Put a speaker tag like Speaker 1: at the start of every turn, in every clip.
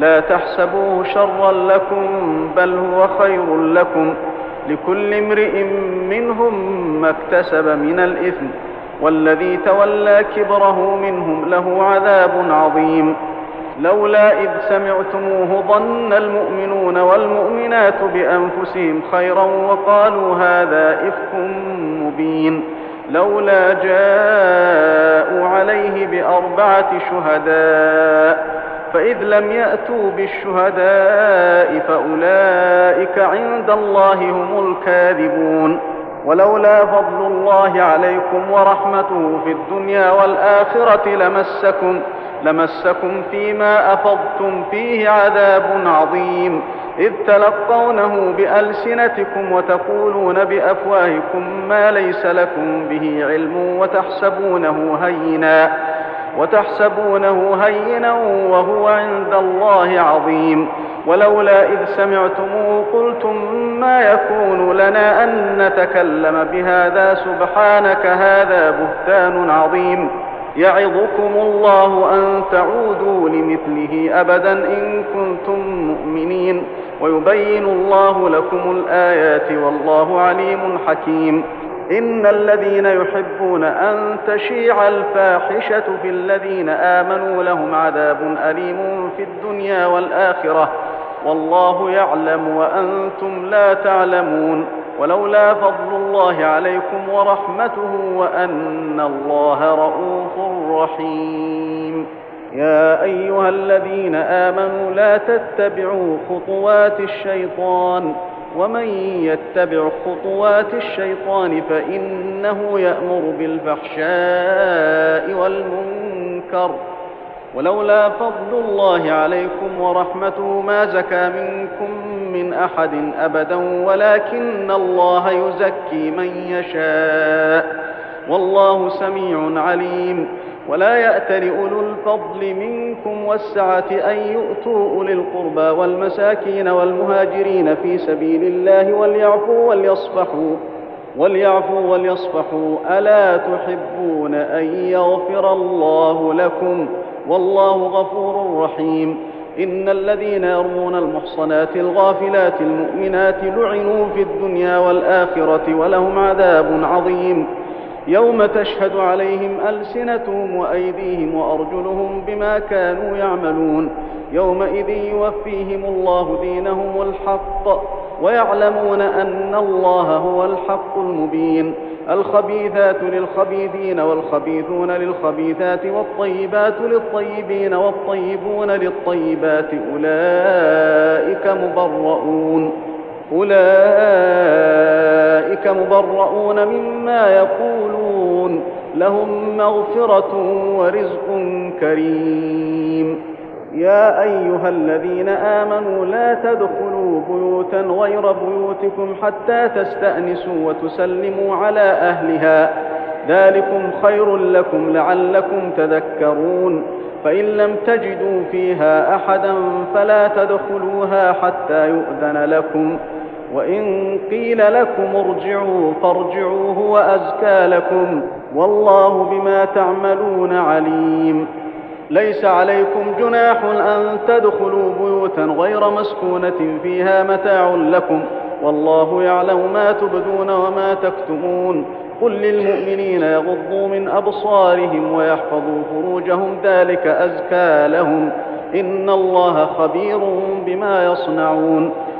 Speaker 1: لا تحسبوه شرا لكم بل هو خير لكم لكل امرئ منهم ما اكتسب من الاثم والذي تولى كبره منهم له عذاب عظيم لولا اذ سمعتموه ظن المؤمنون والمؤمنات بانفسهم خيرا وقالوا هذا افك مبين لولا جاءوا عليه باربعه شهداء فإذ لم يأتوا بالشهداء فأولئك عند الله هم الكاذبون ولولا فضل الله عليكم ورحمته في الدنيا والآخرة لمسكم لمسكم فيما أفضتم فيه عذاب عظيم إذ تلقونه بألسنتكم وتقولون بأفواهكم ما ليس لكم به علم وتحسبونه هيناً وتحسبونه هينا وهو عند الله عظيم ولولا إذ سمعتموه قلتم ما يكون لنا أن نتكلم بهذا سبحانك هذا بهتان عظيم يعظكم الله أن تعودوا لمثله أبدا إن كنتم مؤمنين ويبين الله لكم الآيات والله عليم حكيم إن الذين يحبون أن تشيع الفاحشة في الذين آمنوا لهم عذاب أليم في الدنيا والآخرة والله يعلم وأنتم لا تعلمون ولولا فضل الله عليكم ورحمته وأن الله رؤوف رحيم يا أيها الذين آمنوا لا تتبعوا خطوات الشيطان ومن يتبع خطوات الشيطان فإنه يأمر بالفحشاء والمنكر ولولا فضل الله عليكم ورحمته ما زكى منكم من أحد أبدا ولكن الله يزكي من يشاء والله سميع عليم ولا يأتل أولو الفضل منكم والسعة أن يؤتوا أولي القربى والمساكين والمهاجرين في سبيل الله وليعفوا وليصفحوا وليعفوا وليصفحوا ألا تحبون أن يغفر الله لكم والله غفور رحيم إن الذين يرمون المحصنات الغافلات المؤمنات لعنوا في الدنيا والآخرة ولهم عذاب عظيم يوم تشهد عليهم ألسنتهم وأيديهم وأرجلهم بما كانوا يعملون يومئذ يوفيهم الله دينهم الحق ويعلمون أن الله هو الحق المبين الخبيثات للخبيثين والخبيثون للخبيثات والطيبات للطيبين والطيبون للطيبات أولئك مبرؤون أولئك مبرؤون مما يقولون لهم مغفرة ورزق كريم يا أيها الذين آمنوا لا تدخلوا بيوتا غير بيوتكم حتى تستأنسوا وتسلموا على أهلها ذلكم خير لكم لعلكم تذكرون فإن لم تجدوا فيها أحدا فلا تدخلوها حتى يؤذن لكم ۖ وإن قيل لكم ارجعوا فارجعوا هو أزكى لكم والله بما تعملون عليم ليس عليكم جناح أن تدخلوا بيوتا غير مسكونة فيها متاع لكم والله يعلم ما تبدون وما تكتمون قل للمؤمنين يغضوا من أبصارهم ويحفظوا فروجهم ذلك أزكى لهم إن الله خبير بما يصنعون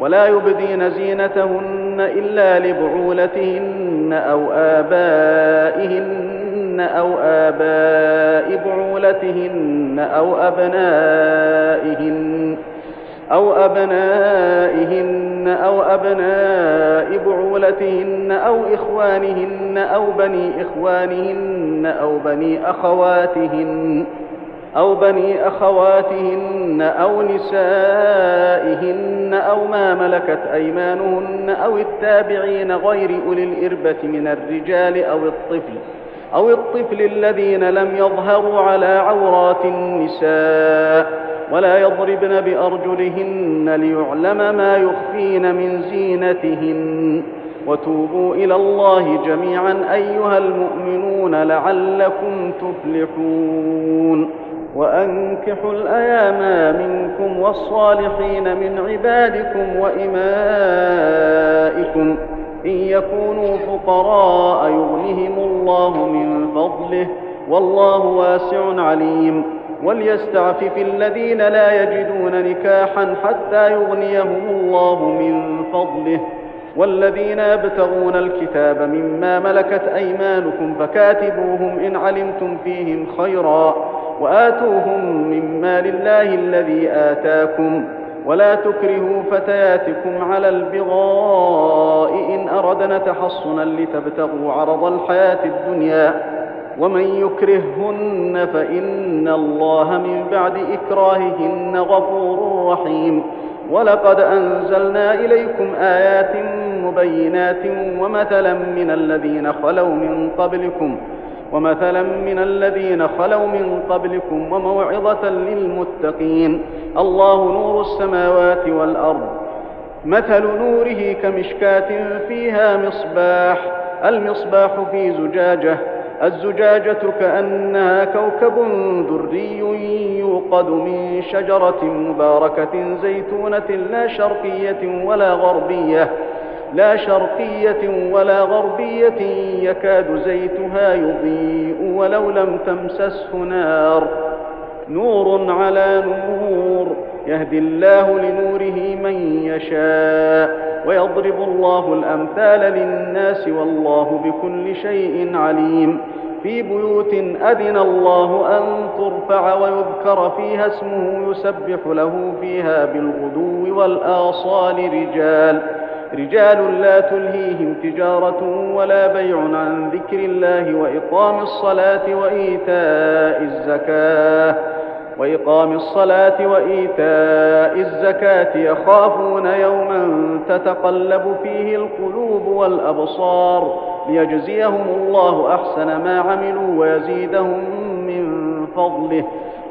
Speaker 1: ولا يبدين زينتهن إلا لبعولتهن أو آبائهن أو آباء بعولتهن أو أبنائهن أو أبنائهن أو أبناء بعولتهن أو إخوانهن أو بني إخوانهن أو بني أخواتهن أو بني أخواتهن أو نسائهن أو ما ملكت أيمانهن أو التابعين غير أولي الإربة من الرجال أو الطفل أو الطفل الذين لم يظهروا على عورات النساء ولا يضربن بأرجلهن ليعلم ما يخفين من زينتهن وتوبوا إلى الله جميعا أيها المؤمنون لعلكم تفلحون وأنكحوا الأيام منكم والصالحين من عبادكم وإمائكم إن يكونوا فقراء يغنهم الله من فضله والله واسع عليم وليستعفف الذين لا يجدون نكاحا حتى يغنيهم الله من فضله والذين يبتغون الكتاب مما ملكت أيمانكم فكاتبوهم إن علمتم فيهم خيرًا وآتوهم مما لله الذي آتاكم ولا تكرهوا فتياتكم على البغاء إن أردنا تحصنا لتبتغوا عرض الحياة الدنيا ومن يكرههن فإن الله من بعد إكراههن غفور رحيم ولقد أنزلنا إليكم آيات مبينات ومثلا من الذين خلوا من قبلكم ۖ ومثلا من الذين خلوا من قبلكم وموعظة للمتقين الله نور السماوات والأرض مثل نوره كمشكاة فيها مصباح المصباح في زجاجة الزجاجة كأنها كوكب دري يوقد من شجرة مباركة زيتونة لا شرقية ولا غربية لا شرقية ولا غربية يكاد زيتها يضيء ولو لم تمسسه نار نور على نور يهدي الله لنوره من يشاء ويضرب الله الأمثال للناس والله بكل شيء عليم في بيوت أذن الله أن ترفع ويذكر فيها اسمه يسبح له فيها بالغدو والآصال رجال رجال لا تلهيهم تجارة ولا بيع عن ذكر الله وإقام الصلاة وإيتاء الزكاة وإقام الصلاة وإيتاء الزكاة يخافون يوما تتقلب فيه القلوب والأبصار ليجزيهم الله أحسن ما عملوا ويزيدهم من فضله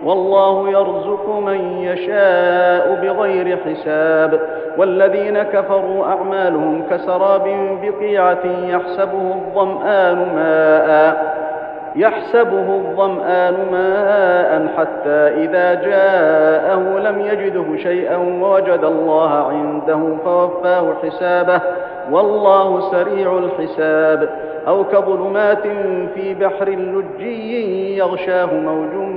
Speaker 1: والله يرزق من يشاء بغير حساب والذين كفروا أعمالهم كسراب بقيعة يحسبه الظمآن ماء يحسبه الظمآن ماء حتى إذا جاءه لم يجده شيئا ووجد الله عنده فوفاه حسابه والله سريع الحساب أو كظلمات في بحر لجي يغشاه موج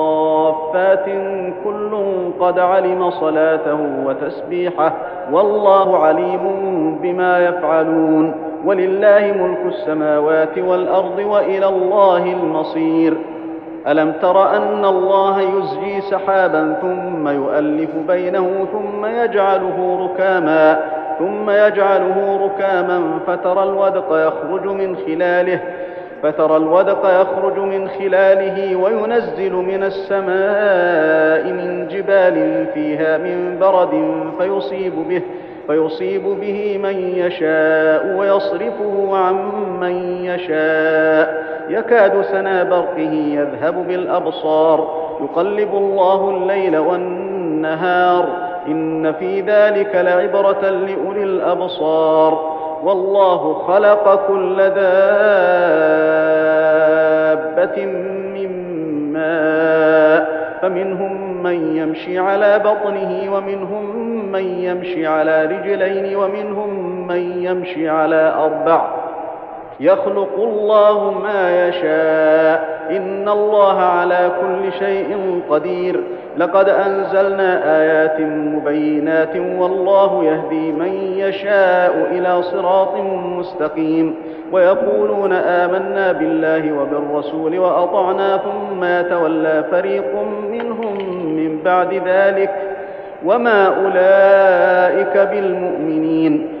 Speaker 1: صافات كل قد علم صلاته وتسبيحه والله عليم بما يفعلون ولله ملك السماوات والارض والى الله المصير الم تر ان الله يزجي سحابا ثم يؤلف بينه ثم يجعله ركاما ثم يجعله ركاما فترى الودق يخرج من خلاله فترى الودق يخرج من خلاله وينزل من السماء من جبال فيها من برد فيصيب به فيصيب به من يشاء ويصرفه عن من يشاء يكاد سنا برقه يذهب بالابصار يقلب الله الليل والنهار ان في ذلك لعبره لاولي الابصار والله خلق كل دابة من ماء فمنهم من يمشي على بطنه ومنهم من يمشي على رجلين ومنهم من يمشي على أربع يخلق الله ما يشاء إن الله على كل شيء قدير لقد أنزلنا آيات مبينات والله يهدي من يشاء إلى صراط مستقيم ويقولون آمنا بالله وبالرسول وأطعنا ثم يتولى فريق منهم من بعد ذلك وما أولئك بالمؤمنين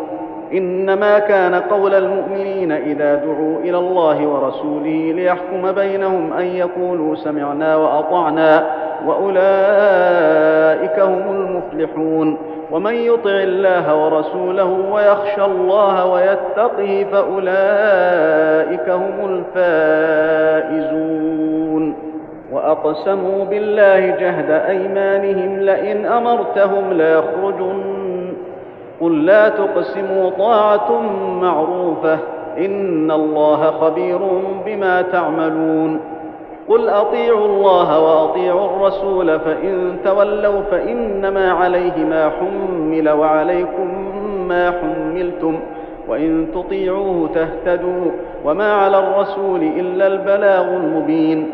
Speaker 1: إنما كان قول المؤمنين إذا دعوا إلى الله ورسوله ليحكم بينهم أن يقولوا سمعنا وأطعنا وأولئك هم المفلحون ومن يطع الله ورسوله ويخشى الله ويتقه فأولئك هم الفائزون وأقسموا بالله جهد أيمانهم لئن أمرتهم ليخرجن قل لا تقسموا طاعه معروفه ان الله خبير بما تعملون قل اطيعوا الله واطيعوا الرسول فان تولوا فانما عليه ما حمل وعليكم ما حملتم وان تطيعوه تهتدوا وما على الرسول الا البلاغ المبين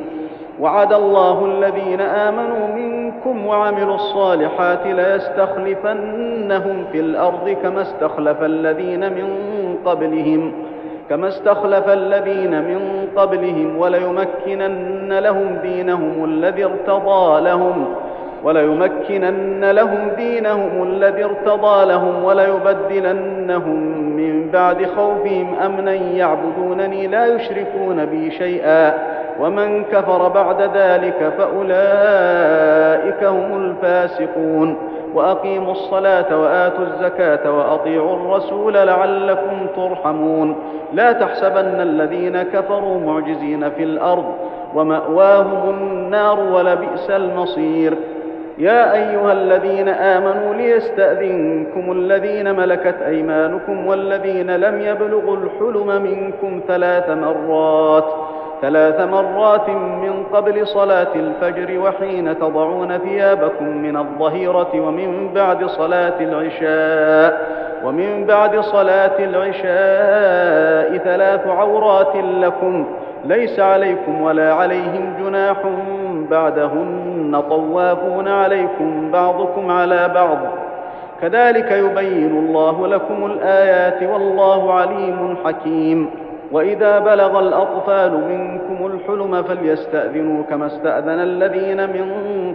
Speaker 1: وعد الله الذين امنوا من منكم وعملوا الصالحات ليستخلفنهم في الأرض كما استخلف الذين من قبلهم كما استخلف الذين من قبلهم وليمكنن لهم دينهم الذي ارتضى لهم وليمكنن لهم دينهم الذي ارتضى لهم وليبدلنهم من بعد خوفهم أمنا يعبدونني لا يشركون بي شيئا ومن كفر بعد ذلك فاولئك هم الفاسقون واقيموا الصلاه واتوا الزكاه واطيعوا الرسول لعلكم ترحمون لا تحسبن الذين كفروا معجزين في الارض وماواهم النار ولبئس المصير يا ايها الذين امنوا ليستاذنكم الذين ملكت ايمانكم والذين لم يبلغوا الحلم منكم ثلاث مرات ثلاث مرات من قبل صلاة الفجر وحين تضعون ثيابكم من الظهيرة ومن بعد صلاة العشاء ومن بعد صلاة العشاء ثلاث عورات لكم ليس عليكم ولا عليهم جناح بعدهن طوافون عليكم بعضكم على بعض كذلك يبين الله لكم الآيات والله عليم حكيم واذا بلغ الاطفال منكم الحلم فليستاذنوا كما استاذن الذين من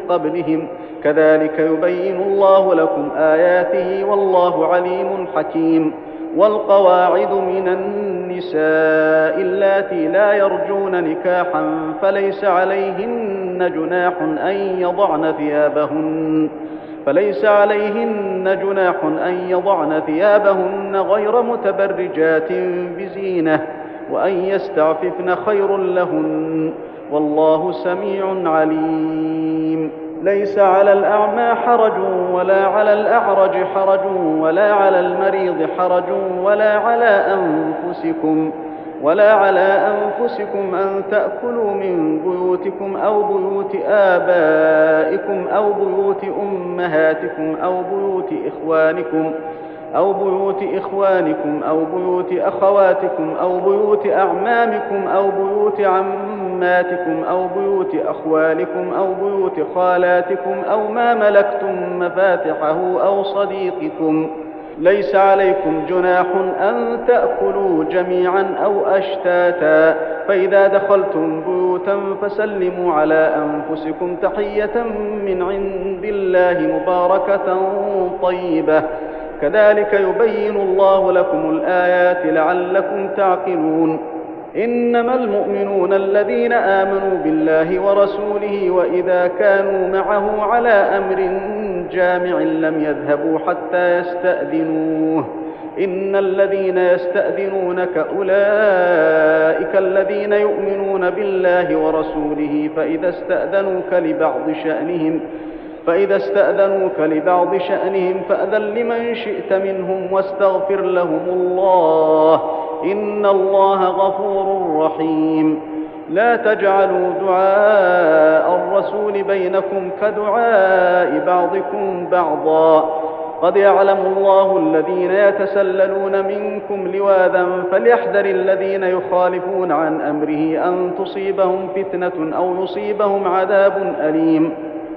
Speaker 1: قبلهم كذلك يبين الله لكم اياته والله عليم حكيم والقواعد من النساء اللاتي لا يرجون نكاحا فليس عليهن جناح ان يضعن ثيابهن فليس عليهن جناح ان يضعن ثيابهن غير متبرجات بزينه وأن يستعففن خير لهن والله سميع عليم ليس على الأعمى حرج ولا على الأعرج حرج ولا على المريض حرج ولا على أنفسكم ولا على أنفسكم أن تأكلوا من بيوتكم أو بيوت آبائكم أو بيوت أمهاتكم أو بيوت إخوانكم ۖ أو بيوت إخوانكم أو بيوت أخواتكم أو بيوت أعمامكم أو بيوت عماتكم أو بيوت أخوالكم أو بيوت خالاتكم أو ما ملكتم مفاتحه أو صديقكم ليس عليكم جناح أن تأكلوا جميعا أو أشتاتا فإذا دخلتم بيوتا فسلموا على أنفسكم تحية من عند الله مباركة طيبة كذلك يبين الله لكم الآيات لعلكم تعقلون إنما المؤمنون الذين آمنوا بالله ورسوله وإذا كانوا معه على أمر جامع لم يذهبوا حتى يستأذنوه إن الذين يستأذنونك أولئك الذين يؤمنون بالله ورسوله فإذا استأذنوك لبعض شأنهم ۖ فإذا استأذنوك لبعض شأنهم فأذن لمن شئت منهم واستغفر لهم الله إن الله غفور رحيم لا تجعلوا دعاء الرسول بينكم كدعاء بعضكم بعضا قد يعلم الله الذين يتسللون منكم لواذا فليحذر الذين يخالفون عن أمره أن تصيبهم فتنة أو يصيبهم عذاب أليم